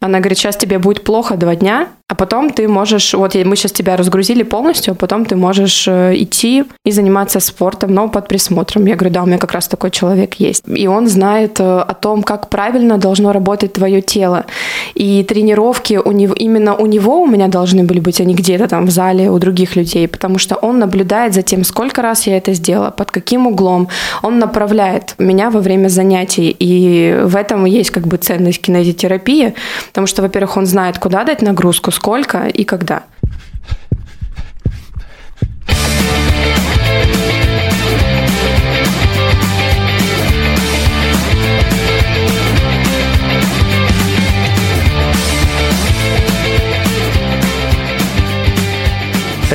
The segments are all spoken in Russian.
Она говорит, сейчас тебе будет плохо два дня, потом ты можешь, вот мы сейчас тебя разгрузили полностью, а потом ты можешь э, идти и заниматься спортом, но под присмотром. Я говорю, да, у меня как раз такой человек есть. И он знает э, о том, как правильно должно работать твое тело. И тренировки у него, именно у него у меня должны были быть, а не где-то там в зале у других людей, потому что он наблюдает за тем, сколько раз я это сделала, под каким углом. Он направляет меня во время занятий. И в этом есть как бы ценность кинезитерапии, потому что, во-первых, он знает, куда дать нагрузку, сколько и когда.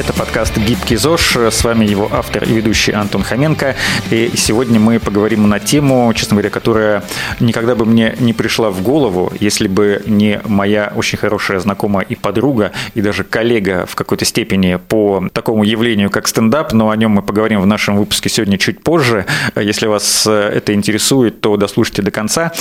Это подкаст «Гибкий ЗОЖ». С вами его автор и ведущий Антон Хоменко. И сегодня мы поговорим на тему, честно говоря, которая никогда бы мне не пришла в голову, если бы не моя очень хорошая знакомая и подруга, и даже коллега в какой-то степени по такому явлению, как стендап, но о нем мы поговорим в нашем выпуске сегодня чуть позже. Если вас это интересует, то дослушайте до конца.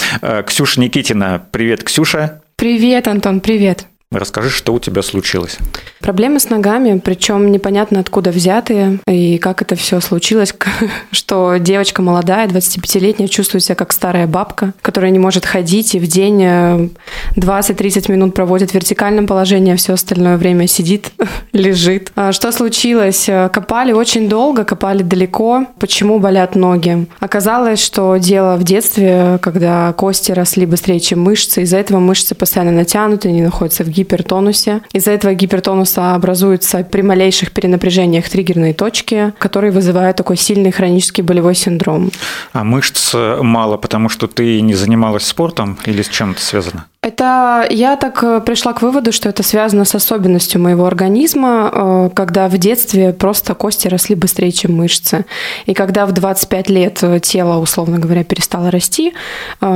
Ксюша Никитина. Привет, Ксюша. Привет, Антон, привет. Расскажи, что у тебя случилось. Проблемы с ногами, причем непонятно откуда взятые и как это все случилось, что девочка молодая, 25-летняя, чувствует себя как старая бабка, которая не может ходить и в день 20-30 э, минут проводит в вертикальном положении, а все остальное время сидит, лежит. А что случилось? Копали очень долго, копали далеко. Почему болят ноги? Оказалось, что дело в детстве, когда кости росли быстрее, чем мышцы, из-за этого мышцы постоянно натянуты, не находятся в гипсе гипертонусе. Из-за этого гипертонуса образуются при малейших перенапряжениях триггерные точки, которые вызывают такой сильный хронический болевой синдром. А мышц мало, потому что ты не занималась спортом или с чем это связано? Это я так э, пришла к выводу, что это связано с особенностью моего организма, э, когда в детстве просто кости росли быстрее, чем мышцы. И когда в 25 лет э, тело, условно говоря, перестало расти,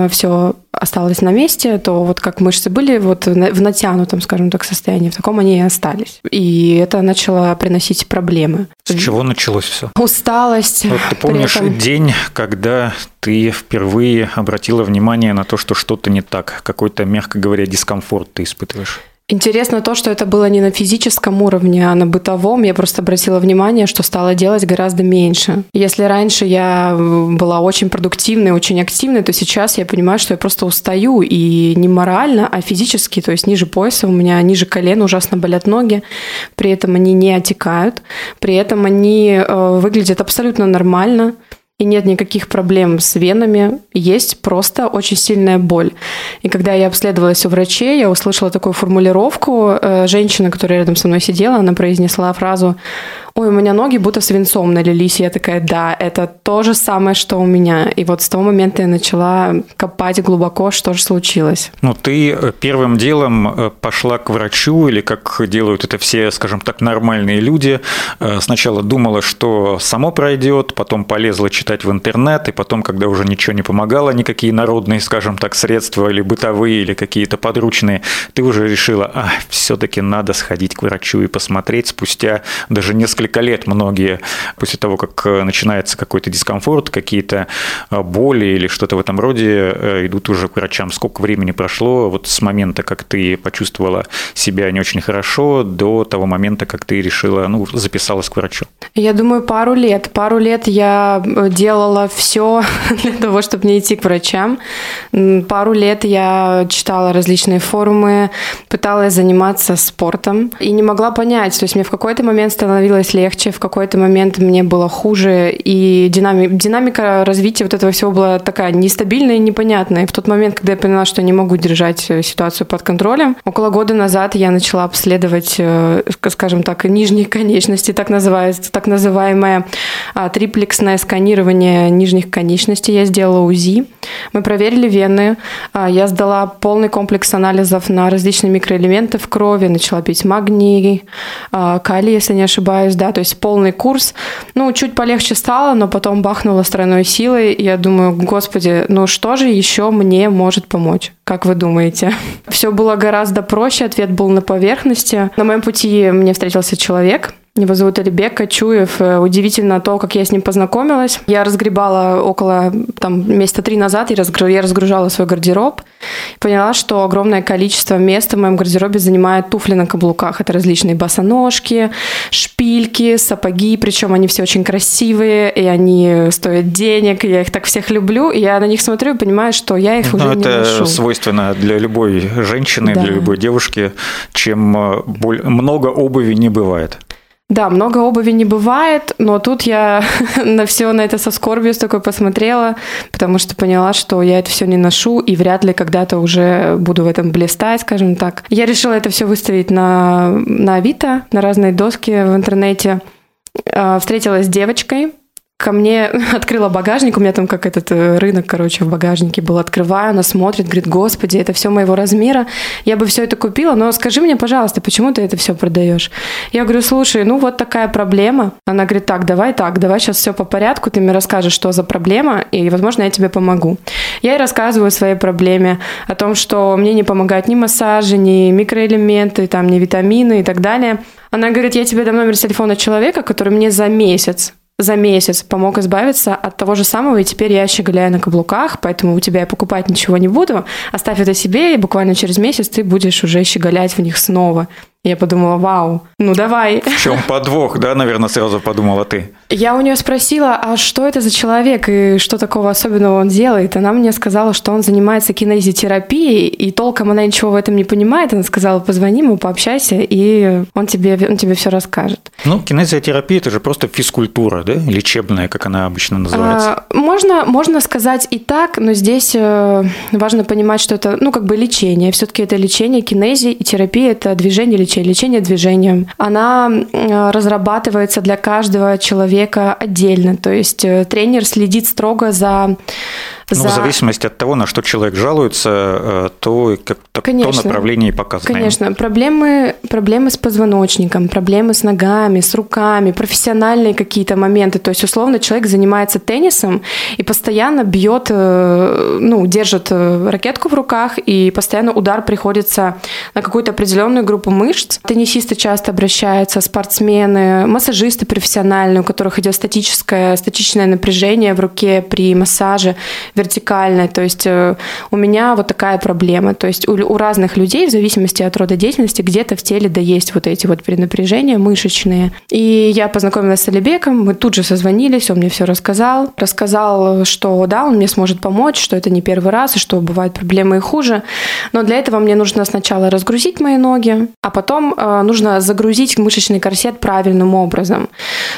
все осталось на месте, то вот как мышцы были вот в натянутом, скажем так, состоянии, в таком они и остались. И это начало приносить проблемы. С чего началось все? Усталость. Вот ты помнишь этом... день, когда ты впервые обратила внимание на то, что что-то не так, какой-то, мягко говоря, дискомфорт ты испытываешь? Интересно то, что это было не на физическом уровне, а на бытовом. Я просто обратила внимание, что стала делать гораздо меньше. Если раньше я была очень продуктивной, очень активной, то сейчас я понимаю, что я просто устаю и не морально, а физически, то есть ниже пояса у меня, ниже колена ужасно болят ноги, при этом они не отекают, при этом они э, выглядят абсолютно нормально и нет никаких проблем с венами, есть просто очень сильная боль. И когда я обследовалась у врачей, я услышала такую формулировку. Э, женщина, которая рядом со мной сидела, она произнесла фразу ой, у меня ноги будто свинцом налились. Я такая, да, это то же самое, что у меня. И вот с того момента я начала копать глубоко, что же случилось. Ну, ты э, первым делом э, пошла к врачу, или как делают это все, скажем так, нормальные люди. Э, сначала думала, что само пройдет, потом полезла читать в интернет, и потом, когда уже ничего не помогало, никакие народные, скажем так, средства или бытовые, или какие-то подручные, ты уже решила, а, все-таки надо сходить к врачу и посмотреть спустя даже несколько несколько лет многие после того, как э, начинается какой-то дискомфорт, какие-то э, боли или что-то в этом роде, э, идут уже к врачам. Сколько времени прошло вот с момента, как ты почувствовала себя не очень хорошо, до того момента, как ты решила, ну, записалась к врачу? Я думаю, пару лет. Пару лет я делала все для того, чтобы не идти к врачам. Пару лет я читала различные форумы, пыталась заниматься спортом и не могла понять, то есть мне в какой-то момент становилось легче, в какой-то момент мне было хуже, и динамика, динамика развития вот этого всего была такая нестабильная и непонятная. И в тот момент, когда я поняла, что не могу держать э, ситуацию под контролем, около года назад я начала обследовать, э, скажем так, нижние конечности, так называется, так называемое а, триплексное сканирование нижних конечностей. Я сделала УЗИ, мы проверили вены, а, я сдала полный комплекс анализов на различные микроэлементы в крови, начала пить магний, а, калий, если не ошибаюсь, да, да, то есть полный курс. Ну, чуть полегче стало, но потом бахнуло страной силой. И я думаю, господи, ну что же еще мне может помочь? Как вы думаете? Все было гораздо проще, ответ был на поверхности. На моем пути мне встретился человек, Его зовут Алибек Качуев. Э, удивительно то, как я с ним познакомилась. Я разгребала около там, месяца три назад, я разгружала свой гардероб. Поняла, что огромное количество места в моем гардеробе занимают туфли на каблуках. Это различные босоножки, шпильки, сапоги. Причем они все очень красивые, и они стоят денег. Я их так всех люблю. И я на них смотрю и понимаю, что я их уже Но не это ношу. свойственно для любой женщины, Да. для любой девушки. Чем э, боль- много обуви не бывает. Да, много обуви не бывает, но тут я на все на это со скорбью с такой посмотрела, потому что поняла, что я это все не ношу и вряд ли когда-то уже буду в этом блистать, скажем так. Я решила это все выставить на, на Авито, на разные доски в интернете. А, Встретилась с девочкой, ко мне открыла багажник, у меня там как этот э, рынок, короче, в багажнике был. Открываю, она смотрит, говорит, господи, это все моего размера, я бы все это купила, но скажи мне, пожалуйста, почему ты это все продаешь? Я говорю, слушай, ну вот такая проблема. Она говорит, так, давай так, давай сейчас все по порядку, ты мне расскажешь, что за проблема, и, возможно, я тебе помогу. Я ей рассказываю о своей проблеме, о том, что мне не помогают ни массажи, ни микроэлементы, там, ни витамины и так далее. Она говорит, я тебе дам номер телефона человека, который мне за месяц за месяц помог избавиться от того же самого, и теперь я щеголяю на каблуках, поэтому у тебя я покупать ничего не буду. Оставь это себе, и буквально через месяц ты будешь уже щеголять в них снова. Я подумала, вау, ну давай. В чем подвох, да, наверное, сразу подумала ты. Я у нее спросила, а что это за человек и что такого особенного он делает? Она мне сказала, что он занимается кинезитерапией, и толком она ничего в этом не понимает. Она сказала, позвони ему, пообщайся, и он тебе, он тебе все расскажет. Ну, кинезиотерапия – это же просто физкультура, да, лечебная, как она обычно называется. А, можно, можно сказать и так, но здесь э, важно понимать, что это, ну, как бы лечение. Все-таки это лечение, кинези и терапия – это движение, лечение, лечение движением. Она разрабатывается для каждого человека отдельно. То есть э, тренер следит строго за... Ну, за... в зависимости от того, на что человек жалуется, э, то, как, то, то Конечно. направление и показано. Конечно, проблемы, проблемы с позвоночником, проблемы с ногами, с руками, профессиональные какие-то моменты. То есть, условно, человек занимается теннисом и постоянно бьет, э, ну, держит э, ракетку в руках, и постоянно удар приходится на какую-то определенную группу мышц. Теннисисты часто обращаются, спортсмены, массажисты профессиональные, у которых идет статическое, статичное напряжение в руке при массаже вертикальное. То есть э, у меня вот такая проблема. То есть у, у разных людей, в зависимости от рода деятельности, где-то в теле да есть вот эти вот перенапряжения мышечные. И я познакомилась с Алибеком, мы тут же созвонились, он мне все рассказал. Рассказал, что да, он мне сможет помочь, что это не первый раз, и что бывают проблемы и хуже. Но для этого мне нужно сначала разгрузить мои ноги, а потом э, нужно загрузить мышечный корсет правильным образом.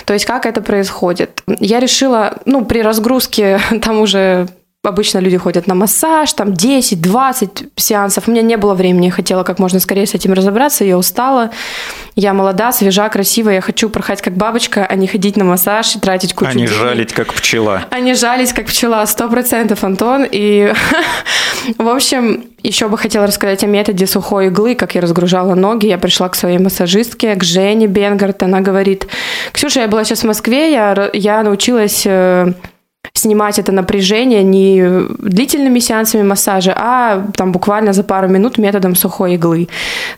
То есть как это происходит? Я решила, ну, при разгрузке там уже Обычно люди ходят на массаж, там 10-20 сеансов. У меня не было времени, я хотела как можно скорее с этим разобраться, я устала. Я молода, свежа, красивая, я хочу порхать как бабочка, а не ходить на массаж и тратить кучу А не денег. жалить, как пчела. Они жались, как пчела, сто процентов, Антон. И, в общем, еще бы хотела рассказать о методе сухой иглы, как я разгружала ноги. Я пришла к своей массажистке, к Жене Бенгарт. Она говорит, Ксюша, я была сейчас в Москве, я, я научилась э, снимать это напряжение не длительными сеансами массажа, а там буквально за пару минут методом сухой иглы.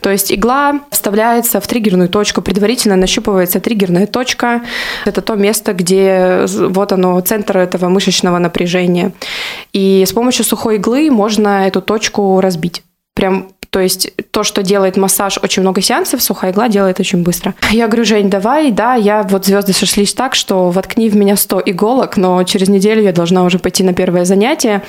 То есть игла вставляется в триггерную точку, предварительно нащупывается триггерная точка. Это то место, где вот оно, центр этого мышечного напряжения. И с помощью сухой иглы можно эту точку разбить. Прям то есть то, что делает массаж очень много сеансов, сухая игла делает очень быстро. Я говорю, Жень, давай, да, я вот звезды сошлись так, что воткни в меня 100 иголок, но через неделю я должна уже пойти на первое занятие.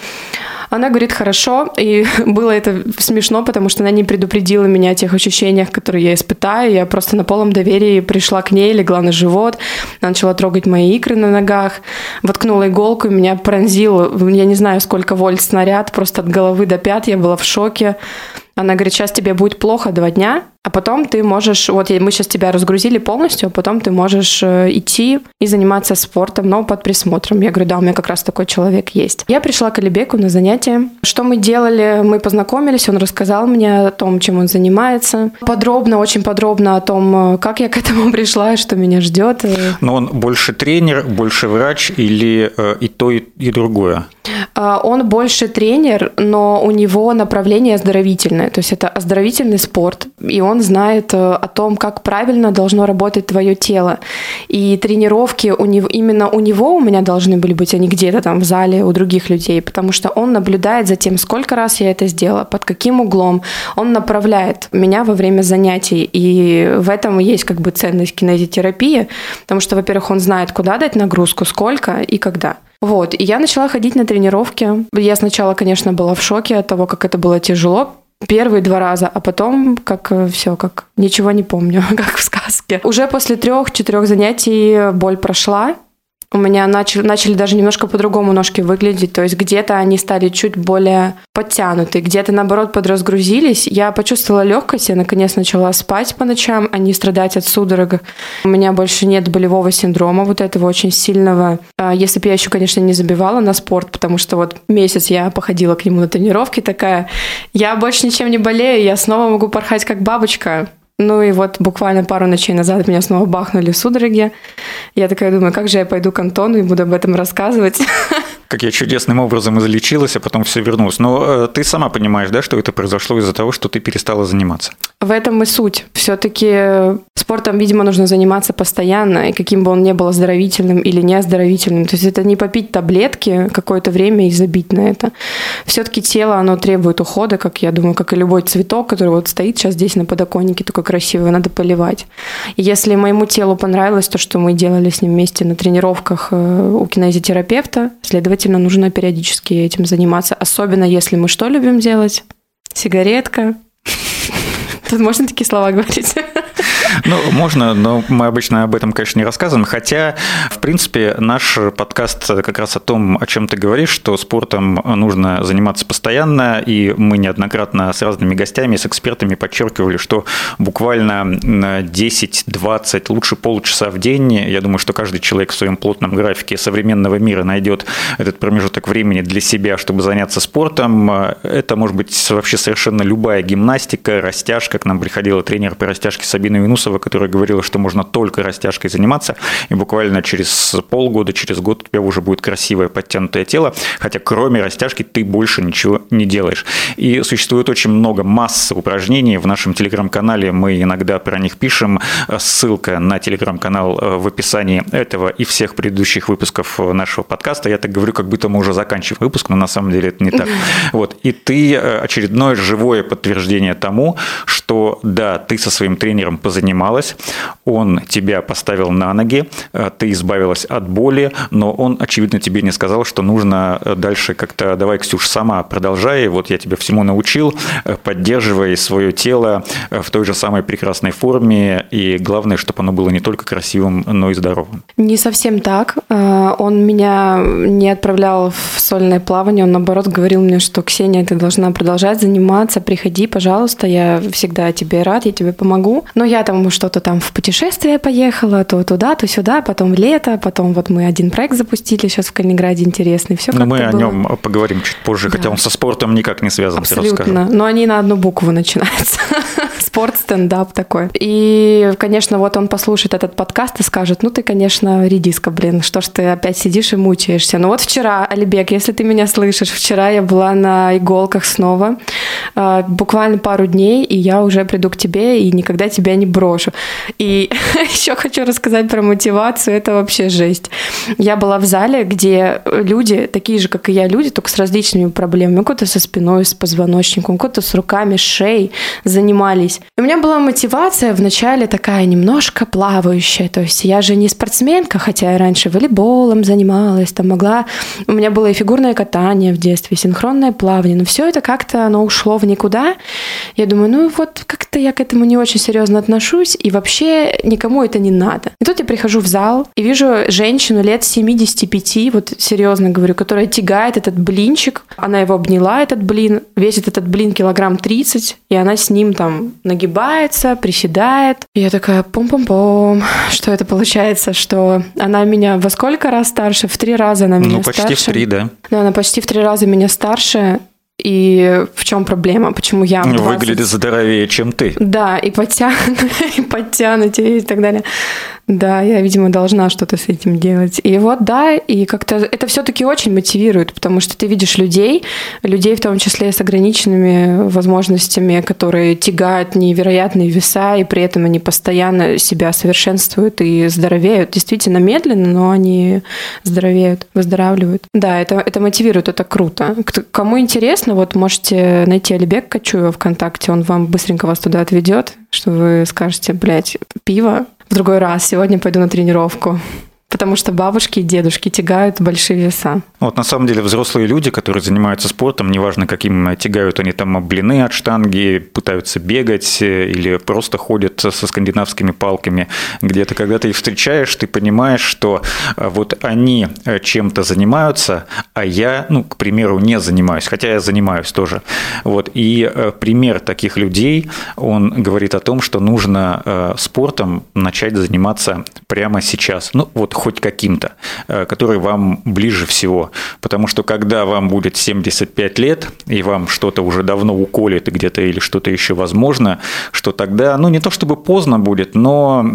Она говорит, хорошо, и было это смешно, потому что она не предупредила меня о тех ощущениях, которые я испытаю. Я просто на полном доверии пришла к ней, легла на живот, начала трогать мои икры на ногах, воткнула иголку, и меня пронзил, я не знаю, сколько вольт снаряд, просто от головы до пят, я была в шоке. Она говорит, сейчас тебе будет плохо два дня, а потом ты можешь, вот мы сейчас тебя разгрузили полностью, а потом ты можешь э, идти и заниматься спортом, но под присмотром. Я говорю, да, у меня как раз такой человек есть. Я пришла к Алибеку на занятия. Что мы делали? Мы познакомились, он рассказал мне о том, чем он занимается. Подробно, очень подробно о том, э, как я к этому пришла и что меня ждет. Но он больше тренер, больше врач или э, и то, и, другое? А, Он больше тренер, но у него направление оздоровительное. То есть это оздоровительный спорт. и он знает э, о том, как правильно должно работать твое тело. И тренировки у него, именно у него у меня должны были быть, а не где-то там в зале у других людей, потому что он наблюдает за тем, сколько раз я это сделала, под каким углом. Он направляет меня во время занятий, и в этом есть как бы ценность кинезитерапии, потому что, во-первых, он знает, куда дать нагрузку, сколько и когда. Вот, и я начала ходить на тренировки. Я сначала, конечно, была в шоке от того, как это было тяжело, первые два раза, а потом как э, все, как ничего не помню, как в сказке. Уже после трех-четырех занятий боль прошла, у меня начали, начали даже немножко по-другому ножки выглядеть. То есть где-то они стали чуть более подтянуты, где-то, наоборот, подразгрузились. Я почувствовала легкость, я, наконец, начала спать по ночам, а не страдать от судорог. У меня больше нет болевого синдрома, вот этого очень сильного. А если бы я еще, конечно, не забивала на спорт, потому что вот месяц я походила к нему на тренировки такая, я больше ничем не болею, я снова могу порхать как бабочка. Ну и вот буквально пару ночей назад меня снова бахнули судороги. Я такая думаю, как же я пойду к Антону и буду об этом рассказывать. Как я чудесным образом излечилась, а потом все вернулось. Но э, ты сама понимаешь, да, что это произошло из-за того, что ты перестала заниматься? В этом и суть. Все-таки спортом, видимо, нужно заниматься постоянно, и каким бы он ни был оздоровительным или не оздоровительным. То есть это не попить таблетки какое-то время и забить на это. Все-таки тело, оно требует ухода, как я думаю, как и любой цветок, который вот стоит сейчас здесь на подоконнике, такой красивый, надо поливать. И если моему телу понравилось то, что мы делали с ним вместе на тренировках э, у кинезитерапевта, следовательно, нужно периодически этим заниматься, особенно если мы что любим делать? Сигаретка, Тут можно такие слова говорить? Ну, можно, но мы обычно об этом, конечно, не рассказываем. Хотя, в принципе, наш подкаст как раз о том, о чем ты говоришь, что спортом нужно заниматься постоянно, и мы неоднократно с разными гостями, с экспертами подчеркивали, что буквально 10-20, лучше полчаса в день, я думаю, что каждый человек в своем плотном графике современного мира найдет этот промежуток времени для себя, чтобы заняться спортом. Это может быть вообще совершенно любая гимнастика, растяжка. К нам приходила тренер по растяжке Сабина Винус Юнусова, которая говорила, что можно только растяжкой заниматься, и буквально через полгода, через год у тебя уже будет красивое подтянутое тело, хотя кроме растяжки ты больше ничего не делаешь. И существует очень много массы упражнений. В нашем телеграм-канале мы иногда про них пишем. Ссылка на телеграм-канал э, в описании этого и всех предыдущих выпусков нашего подкаста. Я так говорю, как будто мы уже заканчиваем выпуск, но на самом деле это не так. Вот. И ты э, очередное живое подтверждение тому, что да, ты со своим тренером позанимался занималась, он тебя поставил на ноги, э, ты избавилась от боли, но он, очевидно, тебе не сказал, что нужно э, дальше как-то, давай, Ксюш, сама продолжай, вот я тебя всему научил, э, поддерживай свое тело в той же самой прекрасной форме, и главное, чтобы оно было не только красивым, но и здоровым. Не совсем так. Он меня не отправлял в сольное плавание, он, наоборот, говорил мне, что, Ксения, ты должна продолжать заниматься, приходи, пожалуйста, я всегда тебе рад, я тебе помогу. Но я там что-то там в путешествие поехала, то туда, то сюда, потом лето, потом вот мы один проект запустили сейчас в Калининграде интересный. Все Но мы было. о нем поговорим чуть позже, да. хотя он со спортом никак не связан. Абсолютно. Но они на одну букву начинаются. Спорт, стендап такой. И, конечно, вот он послушает этот подкаст и скажет, ну ты, конечно, редиска, блин, что ж ты опять сидишь и мучаешься. Ну вот вчера, Алибек, если ты меня слышишь, вчера я была на иголках снова, а, буквально пару дней, и я уже приду к тебе и никогда тебя не брошу брошу. И еще хочу рассказать про мотивацию. Это вообще жесть. Я была в зале, где люди, такие же, как и я, люди, только с различными проблемами. Кто-то со спиной, с позвоночником, кто-то с руками, шеей занимались. И у меня была мотивация вначале такая немножко плавающая. То есть я же не спортсменка, хотя я раньше волейболом занималась, там могла... У меня было и фигурное катание в детстве, и синхронное плавание. Но все это как-то оно ушло в никуда. Я думаю, ну вот как-то я к этому не очень серьезно отношусь и вообще никому это не надо. И тут я прихожу в зал и вижу женщину лет 75, вот серьезно говорю, которая тягает этот блинчик. Она его обняла, этот блин, весит этот блин килограмм 30, и она с ним там нагибается, приседает. И я такая, пум-пум-пум, что это получается, что она меня во сколько раз старше? В три раза она меня ну, почти старше. в три, да. Да, она почти в три раза меня старше, И в чем проблема? Почему я... 20... Выглядит здоровее, чем ты. Да, и подтянутые, и и так далее. Да, я, видимо, должна что-то с этим делать. И вот, да, и как-то это все-таки очень мотивирует, потому что ты видишь людей, людей в том числе с ограниченными возможностями, которые тягают невероятные веса, и при этом они постоянно себя совершенствуют и здоровеют. Действительно медленно, но они здоровеют, выздоравливают. Да, это, это мотивирует, это круто. Кому интересно, вот можете найти Алибек Качуева ВКонтакте, он вам быстренько вас туда отведет, что вы скажете, блядь, пиво в другой раз. Сегодня пойду на тренировку. Потому что бабушки и дедушки тягают большие веса. Вот на самом деле взрослые люди, которые занимаются спортом, неважно каким тягают они там блины от штанги, пытаются бегать э, или просто ходят со скандинавскими палками где-то, когда ты их встречаешь, ты понимаешь, что э, вот они э, чем-то занимаются, а я, ну, к примеру, не занимаюсь, хотя я занимаюсь тоже. Вот. И пример таких людей, он говорит о том, что нужно спортом начать заниматься прямо сейчас. Ну, вот хоть каким-то, э, который вам ближе всего. Потому что когда вам будет 75 лет, и вам что-то уже давно уколет где-то или что-то еще возможно, что тогда, ну не то чтобы поздно будет, но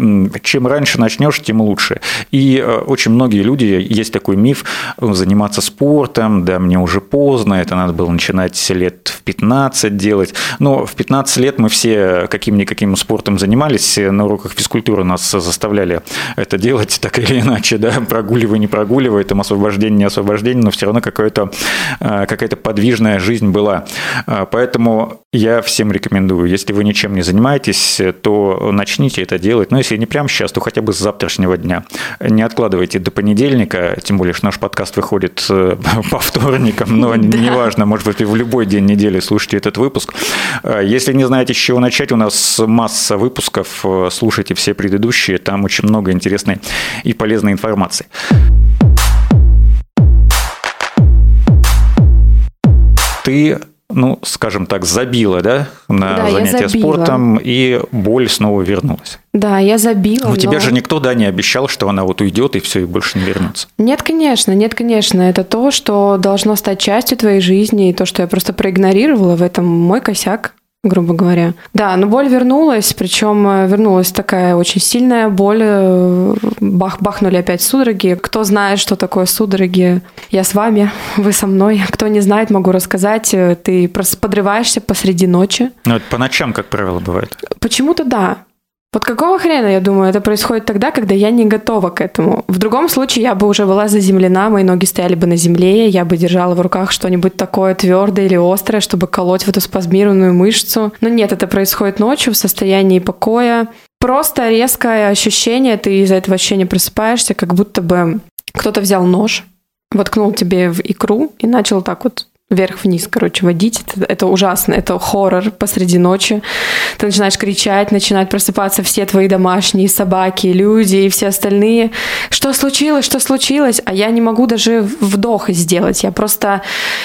чем раньше начнешь, тем лучше. И э, очень многие люди, есть такой миф, заниматься спортом, да, мне уже поздно, это надо было начинать лет в 15 делать. Но в 15 лет мы все каким-никаким спортом занимались, на уроках физкультуры нас заставляли это делать так или иначе иначе, да, прогуливай, не прогуливай, там освобождение, не освобождение, но все равно э, какая-то подвижная жизнь была. Э, поэтому я всем рекомендую, если вы ничем не занимаетесь, то начните это делать. Но если не прямо сейчас, то хотя бы с завтрашнего дня. Не откладывайте до понедельника, тем более, что наш подкаст выходит э, по вторникам, но неважно, может быть, в любой день недели слушайте этот выпуск. Если не знаете, с чего начать, у нас масса выпусков, слушайте все предыдущие, там очень много интересной и полезной полезной информации. Ты ну, скажем так, забила, да, на да, занятия спортом, и боль снова вернулась. Да, я забила. Но, но тебе же никто, да, не обещал, что она вот уйдет и все, и больше не вернется. Нет, конечно, нет, конечно. Это то, что должно стать частью твоей жизни, и то, что я просто проигнорировала, в этом мой косяк грубо говоря. Да, но боль вернулась, причем э, вернулась такая очень сильная боль. Э, бах, бахнули опять судороги. Кто знает, что такое судороги, я с вами, вы со мной. Кто не знает, могу рассказать. Э, ты просто подрываешься посреди ночи. Ну, это по ночам, как правило, бывает. Почему-то да. Вот какого хрена, я думаю, это происходит тогда, когда я не готова к этому. В другом случае я бы уже была заземлена, мои ноги стояли бы на земле, я бы держала в руках что-нибудь такое твердое или острое, чтобы колоть в эту спазмированную мышцу. Но нет, это происходит ночью в состоянии покоя. Просто резкое ощущение, ты из-за этого ощущения просыпаешься, как будто бы кто-то взял нож, воткнул тебе в икру и начал так вот вверх-вниз, короче, водить. Это, это ужасно, это хоррор посреди ночи. Ты начинаешь кричать, начинают просыпаться все твои домашние собаки, люди и все остальные. Что случилось, что случилось? А я не могу даже вдох сделать. Я просто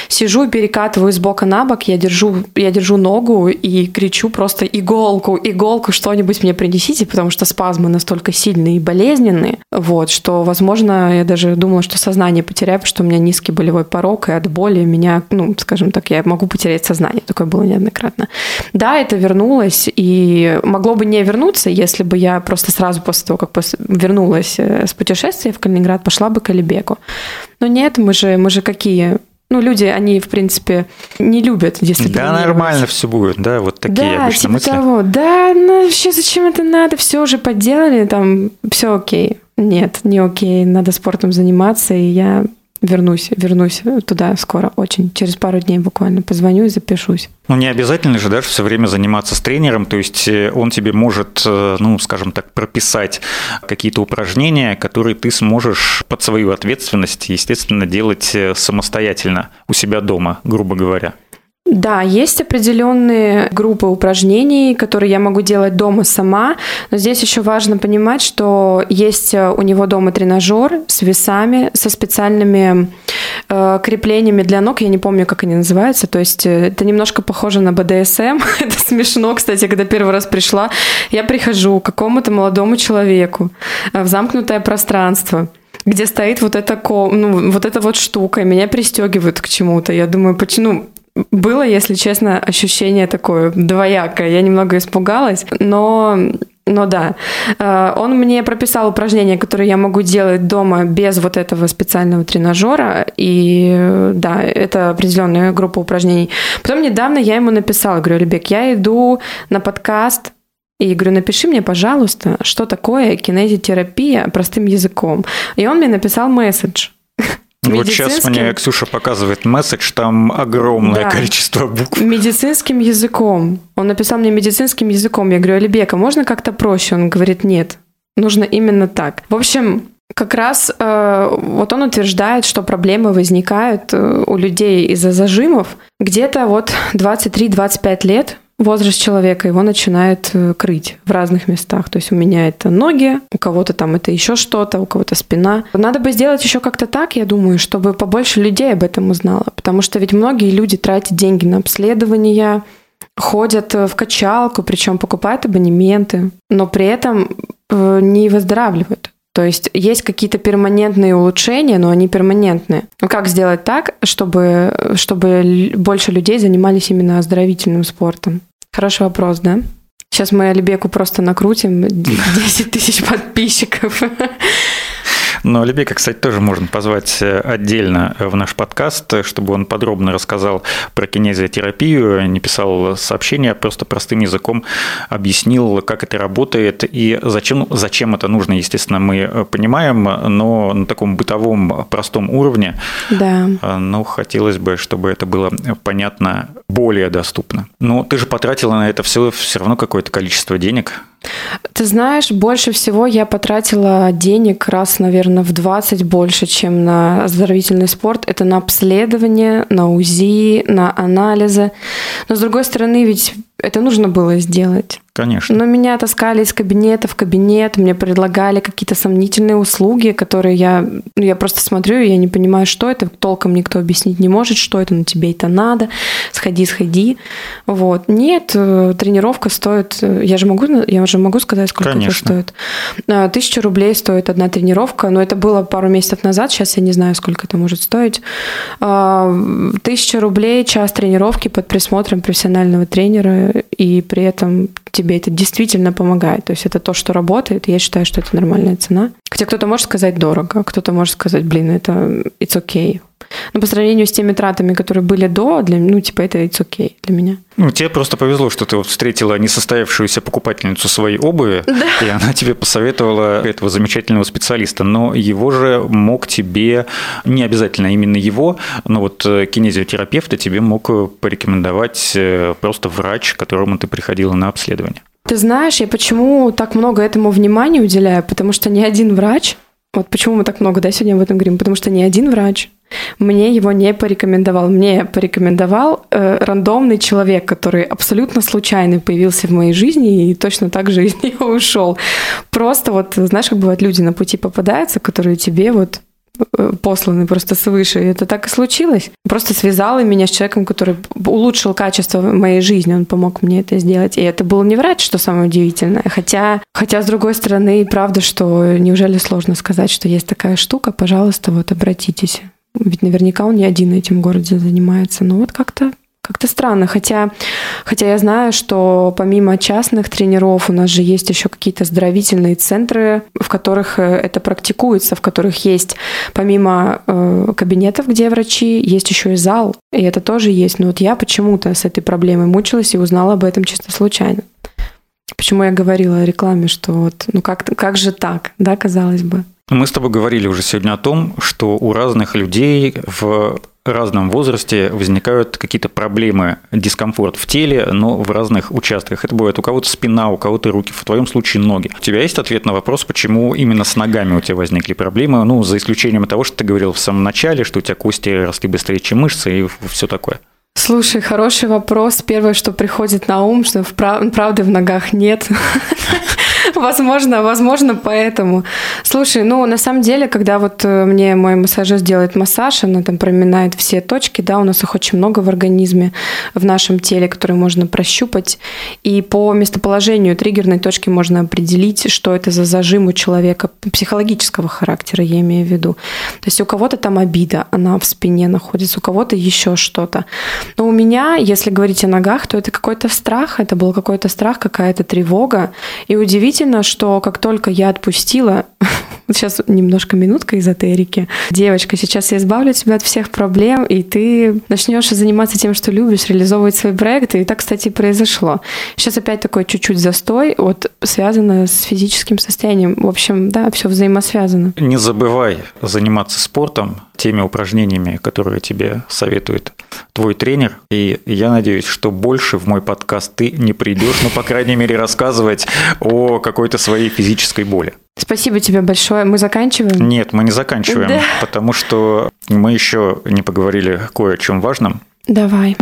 сижу перекатываю с бока на бок, я держу, я держу ногу и кричу просто иголку, иголку, что-нибудь мне принесите, потому что спазмы настолько сильные и болезненные, вот, что, возможно, я даже думала, что сознание потеряю, потому что у меня низкий болевой порог, и от боли меня ну, скажем так, я могу потерять сознание. Такое было неоднократно. Да, это вернулось, и могло бы не вернуться, если бы я просто сразу после того, как вернулась э, с путешествия в Калининград, пошла бы к Алибеку. Но нет, мы же, мы же какие ну, люди, они, в принципе, не любят дисциплинировать. Да, нормально все будет, да, вот такие да, обычно типа мысли. того, да, ну, вообще зачем это надо, все уже подделали, там, все окей. Нет, не окей, надо спортом заниматься, и я вернусь, вернусь туда скоро, очень. Через пару дней буквально позвоню и запишусь. Ну, не обязательно же, да, все время заниматься с тренером, то есть э, он тебе может, э, ну, скажем так, прописать какие-то упражнения, которые ты сможешь под свою ответственность, естественно, делать э, самостоятельно у себя дома, грубо говоря. Да, есть определенные группы упражнений, которые я могу делать дома сама, но здесь еще важно понимать, что есть э, у него дома тренажер с весами, со специальными э, креплениями для ног, я не помню, как они называются, то есть э, это немножко похоже на БДСМ, это смешно, кстати, когда первый раз пришла, я прихожу к какому-то молодому человеку э, в замкнутое пространство, где стоит вот эта, ну, вот эта вот штука, и меня пристегивают к чему-то. Я думаю, почему, было, если честно, ощущение такое двоякое. Я немного испугалась, но но да, э, он мне прописал упражнения, которые я могу делать дома без вот этого специального тренажера. И да, это определенная группа упражнений. Потом недавно я ему написала, говорю, Ребек, я иду на подкаст и говорю, напиши мне, пожалуйста, что такое кинезитерапия простым языком. И он мне написал месседж. Вот сейчас мне Ксюша показывает месседж, там огромное да. количество букв. Медицинским языком. Он написал мне медицинским языком. Я говорю, Алибека, можно как-то проще? Он говорит, нет, нужно именно так. В общем, как раз э, вот он утверждает, что проблемы возникают э, у людей из-за зажимов где-то вот 23-25 лет возраст человека его начинает э, крыть в разных местах. То есть у меня это ноги, у кого-то там это еще что-то, у кого-то спина. Надо бы сделать еще как-то так, я думаю, чтобы побольше людей об этом узнало. Потому что ведь многие люди тратят деньги на обследования, ходят э, в качалку, причем покупают абонементы, но при этом э, не выздоравливают. То есть есть какие-то перманентные улучшения, но они перманентные. Ну, как сделать так, чтобы, чтобы больше людей занимались именно оздоровительным спортом? Хороший вопрос, да? Сейчас мы Алибеку просто накрутим 10 тысяч подписчиков. Но Алибека, кстати, тоже можно позвать э, отдельно в наш подкаст, чтобы он подробно рассказал про кинезиотерапию, не писал сообщения, а просто простым языком объяснил, как это работает и зачем, зачем это нужно, естественно, мы э, понимаем, но на таком бытовом простом уровне. Да. Э, но хотелось бы, чтобы это было понятно более доступно. Но ты же потратила на это все все равно какое-то количество денег. Ты знаешь, больше всего я потратила денег раз, наверное, в 20 больше, чем на оздоровительный спорт. Это на обследование, на УЗИ, на анализы. Но с другой стороны, ведь это нужно было сделать. Конечно. Но меня таскали из кабинета в кабинет, мне предлагали какие-то сомнительные услуги, которые я, ну, я просто смотрю, и я не понимаю, что это, толком никто объяснить не может, что это, на тебе это надо, сходи, сходи. Вот. Нет, э, тренировка стоит, э, я же могу, я уже могу сказать, сколько Конечно. это стоит. А, тысяча рублей стоит одна тренировка, но это было пару месяцев назад, сейчас я не знаю, сколько это может стоить. Тысяча рублей час тренировки под присмотром профессионального тренера, и при этом тебе это действительно помогает. То есть это то, что работает, я считаю, что это нормальная цена. Хотя кто-то может сказать дорого, кто-то может сказать, блин, это it's okay. Но по сравнению с теми тратами, которые были до, для, ну, типа, это it's okay для меня. Ну, тебе просто повезло, что ты вот встретила несостоявшуюся покупательницу своей обуви, да. и она тебе посоветовала этого замечательного специалиста. Но его же мог тебе, не обязательно именно его, но вот э, кинезиотерапевта тебе мог порекомендовать э, просто врач, к которому ты приходила на обследование. Ты знаешь, я почему так много этому внимания уделяю? Потому что ни один врач, вот почему мы так много, да, сегодня об этом говорим, потому что ни один врач мне его не порекомендовал. Мне порекомендовал э, рандомный человек, который абсолютно случайно появился в моей жизни и точно так же из нее ушел. Просто вот, знаешь, как бывают люди на пути попадаются, которые тебе вот посланы просто свыше. И это так и случилось. Просто связала меня с человеком, который улучшил качество моей жизни. Он помог мне это сделать. И это был не врач, что самое удивительное. Хотя, хотя с другой стороны, правда, что неужели сложно сказать, что есть такая штука, пожалуйста, вот обратитесь. Ведь наверняка он не один в этом городе занимается. Но вот как-то как-то странно, хотя, хотя я знаю, что помимо частных тренеров у нас же есть еще какие-то оздоровительные центры, в которых э, это практикуется, в которых есть помимо э, кабинетов, где врачи, есть еще и зал, и это тоже есть. Но вот я почему-то с этой проблемой мучилась и узнала об этом чисто случайно. Почему я говорила о рекламе, что вот, ну как, как же так, да, казалось бы. Мы с тобой говорили уже сегодня о том, что у разных людей в разном возрасте возникают какие-то проблемы, дискомфорт в теле, но в разных участках. Это бывает у кого-то спина, у кого-то руки, в твоем случае ноги. У тебя есть ответ на вопрос, почему именно с ногами у тебя возникли проблемы? Ну, за исключением того, что ты говорил в самом начале, что у тебя кости росли быстрее, чем мышцы и все такое. Слушай, хороший вопрос. Первое, что приходит на ум, что правды в ногах нет. Возможно, возможно, поэтому. Слушай, ну, на самом деле, когда вот э, мне мой массажист делает массаж, она там проминает все точки, да, у нас их очень много в организме, в нашем теле, которые можно прощупать, и по местоположению триггерной точки можно определить, что это за зажим у человека психологического характера, я имею в виду. То есть у кого-то там обида, она в спине находится, у кого-то еще что-то. Но у меня, если говорить о ногах, то это какой-то страх, это был какой-то страх, какая-то тревога. И удивительно, что как только я отпустила сейчас немножко минутка эзотерики. Девочка, сейчас я избавлю тебя от всех проблем, и ты начнешь заниматься тем, что любишь, реализовывать свои проекты. И так, кстати, и произошло. Сейчас опять такой чуть-чуть застой, вот связано с физическим состоянием. В общем, да, все взаимосвязано. Не забывай заниматься спортом, теми упражнениями, которые тебе советует твой тренер. И я надеюсь, что больше в мой подкаст ты не придешь, ну, по крайней мере, рассказывать о какой-то своей физической боли. Спасибо тебе большое. Мы заканчиваем? Нет, мы не заканчиваем, да. потому что мы еще не поговорили кое о чем важном. Давай.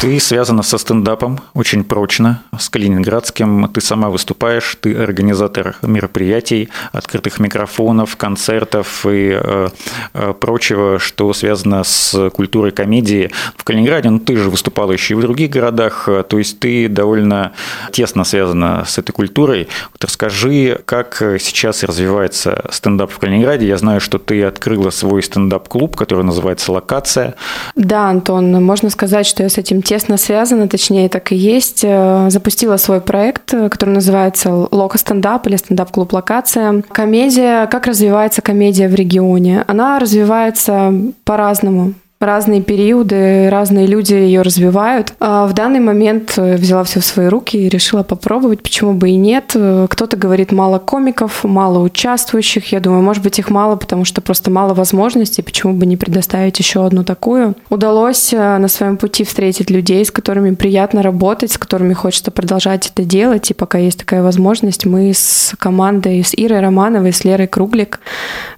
Ты связана со стендапом очень прочно, с Калининградским. Ты сама выступаешь, ты организатор мероприятий, открытых микрофонов, концертов и э, э, прочего, что связано с культурой комедии. В Калининграде, ну ты же выступала еще и в других городах, то есть ты довольно тесно связана с этой культурой. Вот расскажи, как сейчас развивается стендап в Калининграде. Я знаю, что ты открыла свой стендап-клуб, который называется «Локация». Да, Антон, можно сказать, что я с этим тесно связана, точнее, так и есть. Э, запустила свой проект, э, который называется «Лока стендап» или «Стендап-клуб локация». Комедия, как развивается комедия в регионе? Она развивается по-разному разные периоды, разные люди ее развивают. А в данный момент э, взяла все в свои руки и решила попробовать, почему бы и нет. Э, кто-то говорит мало комиков, мало участвующих. Я думаю, может быть, их мало, потому что просто мало возможностей, почему бы не предоставить еще одну такую. Удалось э, на своем пути встретить людей, с которыми приятно работать, с которыми хочется продолжать это делать. И пока есть такая возможность, мы с командой, с Ирой Романовой, с Лерой Круглик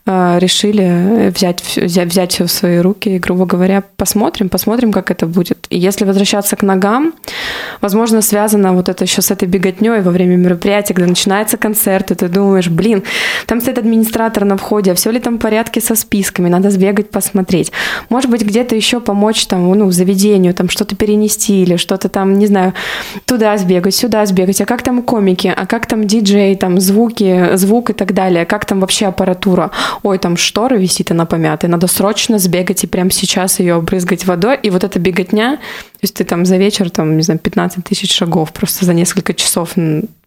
решили взять, взять, взять все в свои руки и, грубо говоря, посмотрим, посмотрим, как это будет. И если возвращаться к ногам, возможно, связано вот это еще с этой беготней во время мероприятия, когда начинается концерт, и ты думаешь, блин, там стоит администратор на входе, а все ли там в порядке со списками, надо сбегать, посмотреть. Может быть, где-то еще помочь там, ну, заведению, там что-то перенести или что-то там, не знаю, туда сбегать, сюда сбегать, а как там комики, а как там диджей, там звуки, звук и так далее, как там вообще аппаратура, ой, там штора висит, она помятая, надо срочно сбегать и прямо сейчас час ее обрызгать водой, и вот эта беготня, есть ты там за вечер, там, не знаю, 15 тысяч шагов просто за несколько часов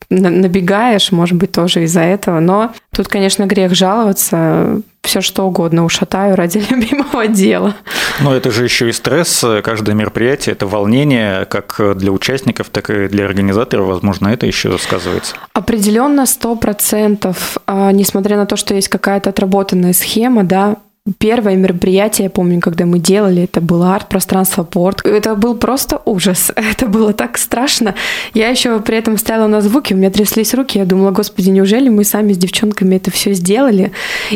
набегаешь, может быть, тоже из-за этого. Но тут, конечно, грех жаловаться. Все что угодно ушатаю ради любимого дела. Но это же еще и стресс. Каждое мероприятие – это волнение как для участников, так и для организаторов. Возможно, это еще сказывается. Определенно, сто процентов. А, несмотря на то, что есть какая-то отработанная схема, да, Первое мероприятие, я помню, когда мы делали, это было арт-пространство порт. Это был просто ужас. Это было так страшно. Я еще при этом стояла на звуке, у меня тряслись руки. Я думала, господи, неужели мы сами с девчонками это все сделали?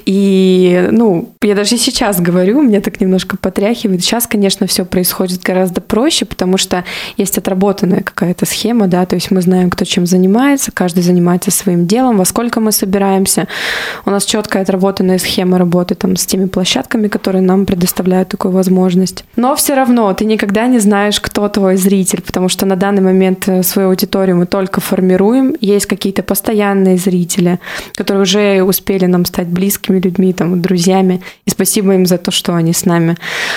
И, ну, я даже сейчас говорю, меня так немножко потряхивает. Сейчас, конечно, все происходит гораздо проще, потому что есть отработанная какая-то схема, да, то есть мы знаем, кто чем занимается, каждый занимается своим делом, во сколько мы собираемся. У нас четкая отработанная схема работы там с теми площадками, которые нам предоставляют такую возможность. Но все равно ты никогда не знаешь, кто твой зритель, потому что на данный момент э, свою аудиторию мы только формируем. Есть какие-то постоянные зрители, которые уже успели нам стать близкими людьми, там, друзьями, и спасибо им за то, что они с нами.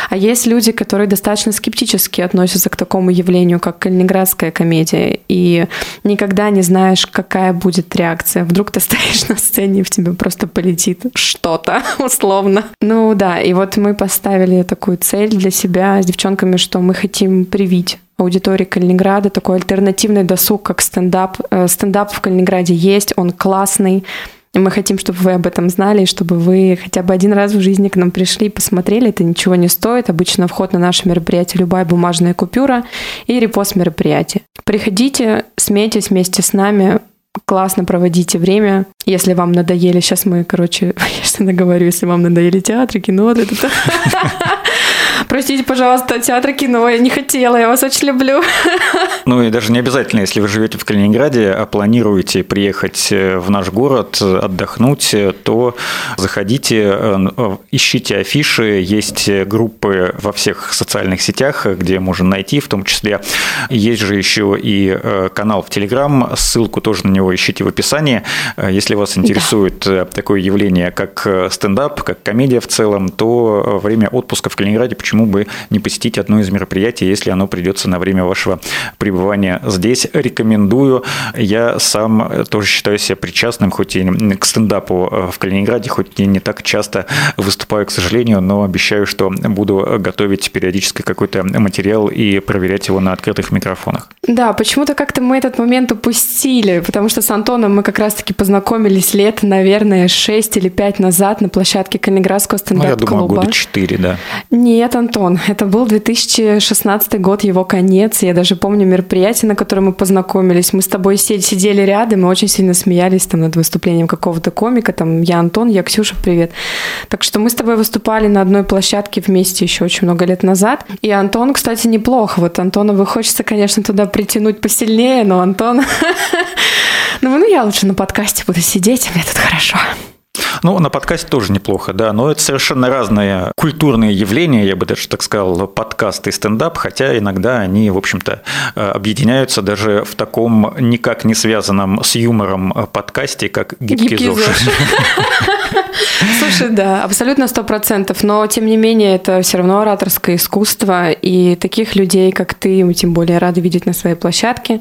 А есть люди, которые достаточно скептически относятся к такому явлению, как калининградская комедия, и никогда не знаешь, какая будет реакция. Вдруг ты стоишь на сцене, и в тебя просто полетит что-то, условно. Ну да, и вот мы поставили такую цель для себя с девчонками, что мы хотим привить аудитории Калининграда такой альтернативный досуг, как стендап. Э, стендап в Калининграде есть, он классный. Мы хотим, чтобы вы об этом знали, чтобы вы хотя бы один раз в жизни к нам пришли и посмотрели. Это ничего не стоит. Обычно вход на наше мероприятие любая бумажная купюра и репост мероприятия. Приходите, смейтесь вместе с нами, классно проводите время. Если вам надоели, сейчас мы, короче, я что говорю, если вам надоели театры, кино, вот это Простите, пожалуйста, театр кино, я не хотела, я вас очень люблю. Ну и даже не обязательно, если вы живете в Калининграде, а планируете приехать э, в наш город, отдохнуть, то заходите, э, ищите афиши, есть группы во всех социальных сетях, где можно найти, в том числе есть же еще и э, канал в Телеграм, ссылку тоже на него ищите в описании. Если вас интересует да. такое явление, как стендап, как комедия в целом, то время отпуска в Калининграде почему бы не посетить одно из мероприятий, если оно придется на время вашего пребывания здесь. Рекомендую. Я сам тоже считаю себя причастным, хоть и к стендапу э, в Калининграде, хоть и не так часто выступаю, к сожалению, но обещаю, что буду готовить периодически какой-то материал и проверять его на открытых микрофонах. Да, почему-то как-то мы этот момент упустили, потому что с Антоном мы как раз-таки познакомились лет, наверное, 6 или 5 назад на площадке Калининградского стендап-клуба. Ну, я думаю, года 4, да. Нет, Антон, это был 2016 год, его конец. Я даже помню мероприятие, на котором мы познакомились. Мы с тобой сидели рядом и очень сильно смеялись там над выступлением какого-то комика. Там я Антон, я Ксюша, привет. Так что мы с тобой выступали на одной площадке вместе еще очень много лет назад. И Антон, кстати, неплохо. Вот Антона вы хочется, конечно, туда притянуть посильнее, но Антон... Ну, ну, я лучше на подкасте буду сидеть, мне тут хорошо. Ну, на подкасте тоже неплохо, да, но это совершенно разные культурные явления, я бы даже так сказал, подкаст и стендап, хотя иногда они, в общем-то, э, объединяются даже в таком никак не связанном с юмором подкасте, как «Гибкий, Гибкий ЗОЖ». Слушай, да, абсолютно сто процентов, но тем не менее это все равно ораторское искусство, и таких людей, как ты, мы тем более рады видеть на своей площадке.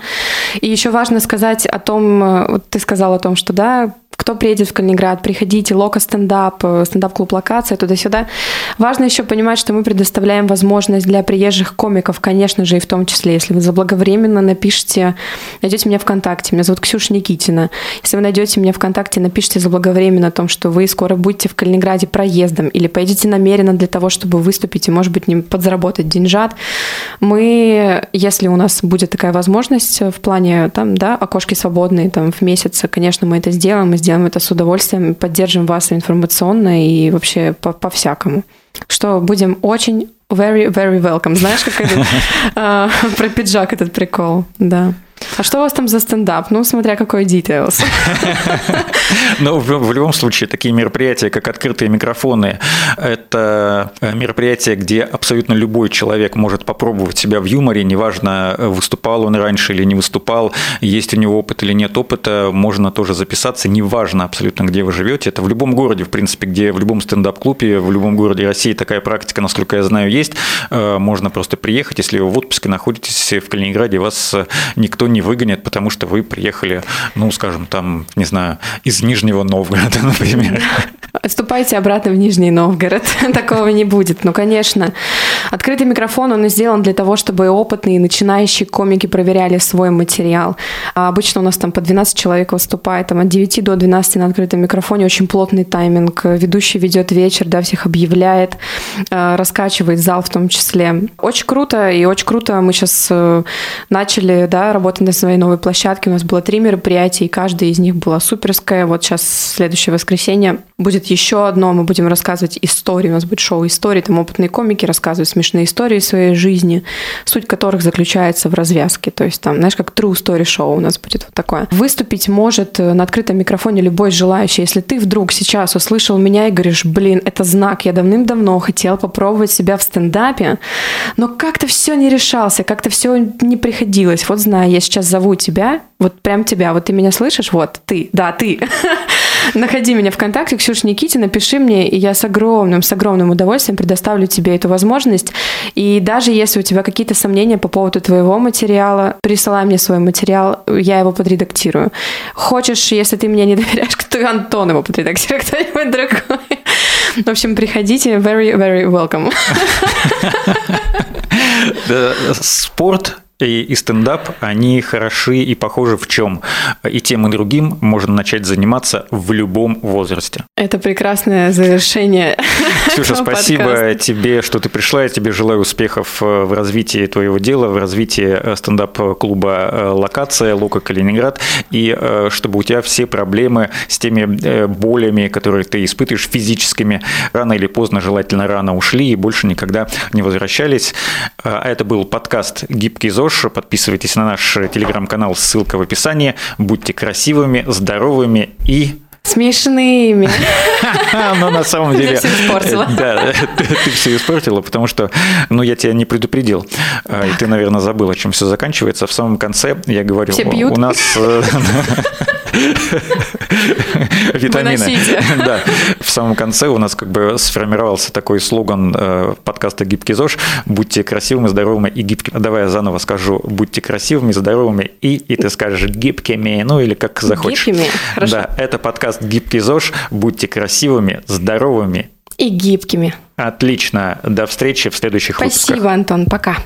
И еще важно сказать о том, э, вот ты сказал о том, что да, кто приедет в Калининград, приходите, Лока стендап, э, стендап-клуб локация, туда-сюда. Важно еще понимать, что мы предоставляем возможность для приезжих комиков, конечно же, и в том числе, если вы заблаговременно напишите, найдете меня ВКонтакте, меня зовут Ксюша Никитина. Если вы найдете меня ВКонтакте, напишите заблаговременно о том, что вы скоро будете в Калининграде проездом или поедете намеренно для того, чтобы выступить и, может быть, не подзаработать деньжат. Мы, если у нас будет такая возможность в плане, там, да, окошки свободные там в месяц, конечно, мы это сделаем, мы сделаем это с удовольствием, поддержим вас информационно и вообще по-всякому. Что будем очень very, very welcome. Знаешь, как это про пиджак этот прикол, да. А что у вас там за стендап? Ну, смотря какой details. Ну, в, любом случае, такие мероприятия, как открытые микрофоны, это э, мероприятия, где абсолютно любой человек может попробовать себя в юморе, неважно, выступал он раньше или не выступал, есть у него опыт или нет опыта, можно тоже записаться, неважно абсолютно, где вы живете. Это в любом городе, в принципе, где в любом стендап-клубе, в любом городе России такая практика, насколько я знаю, есть. Э, можно просто приехать, если вы в отпуске находитесь в Калининграде, вас никто не выгонят, потому что вы приехали, ну, скажем, там, не знаю, из Нижнего Новгорода, например. Отступайте обратно в Нижний Новгород. Такого не будет. Ну, конечно. Открытый микрофон, он сделан для того, чтобы опытные начинающие комики проверяли свой материал. А обычно у нас там по 12 человек выступает, там от 9 до 12 на открытом микрофоне. Очень плотный тайминг. Ведущий ведет вечер, да, всех объявляет, э, раскачивает зал в том числе. Очень круто, и очень круто мы сейчас э, начали, да, работать на своей новой площадке. У нас было три мероприятия, и каждое из них было суперское. Вот сейчас следующее воскресенье будет еще одно. Мы будем рассказывать истории. У нас будет шоу истории. Там опытные комики рассказывают смешные истории своей жизни, суть которых заключается в развязке. То есть там, знаешь, как true story шоу у нас будет вот такое. Выступить может э, на открытом микрофоне любой желающий. Если ты вдруг сейчас услышал меня и говоришь, блин, это знак, я давным-давно хотел попробовать себя в стендапе, но как-то все не решался, как-то все не приходилось. Вот знаю, я сейчас зову тебя, вот прям тебя, вот ты меня слышишь, вот ты, да, ты. Находи меня ВКонтакте, Ксюша Никитина, пиши мне, и я с огромным, с огромным удовольствием предоставлю тебе эту возможность. И даже если у тебя какие-то сомнения по поводу твоего материала, присылай мне свой материал, я его подредактирую. Хочешь, если ты мне не доверяешь, то Антон его подредактирует, кто-нибудь другой. В общем, приходите, very, very welcome. Спорт и, и стендап, они хороши и похожи в чем? И тем, и другим можно начать заниматься в любом возрасте. Это прекрасное завершение. Ксюша, спасибо подкаста. тебе, что ты пришла. Я тебе желаю успехов э, в развитии твоего дела, в развитии э, стендап-клуба э, «Локация», «Лука Калининград», и чтобы у тебя все проблемы с теми болями, которые ты испытываешь, физическими, рано или поздно, желательно рано ушли и больше никогда не возвращались. А это был подкаст «Гибкий ЗОЖ». Леша. Подписывайтесь на наш телеграм-канал, ссылка в описании. Будьте красивыми, здоровыми и Смешными. Но на самом деле... Я все испортила. Да, ты все испортила, потому что, ну, я тебя не предупредил. А, и ты, наверное, забыла, чем все заканчивается. В самом конце я говорю, у нас... Витамины. Да. В самом конце у нас как бы сформировался такой слоган э, подкаста «Гибкий ЗОЖ» «Будьте красивыми, здоровыми и гибкими». Давай я заново скажу «Будьте красивыми, здоровыми и...» И ты скажешь «гибкими», ну или как захочешь. Гибкими, хорошо. Да, это подкаст «Гибкий ЗОЖ». Будьте красивыми, здоровыми и гибкими. Отлично. До встречи в следующих Спасибо, выпусках. Спасибо, Антон. Пока.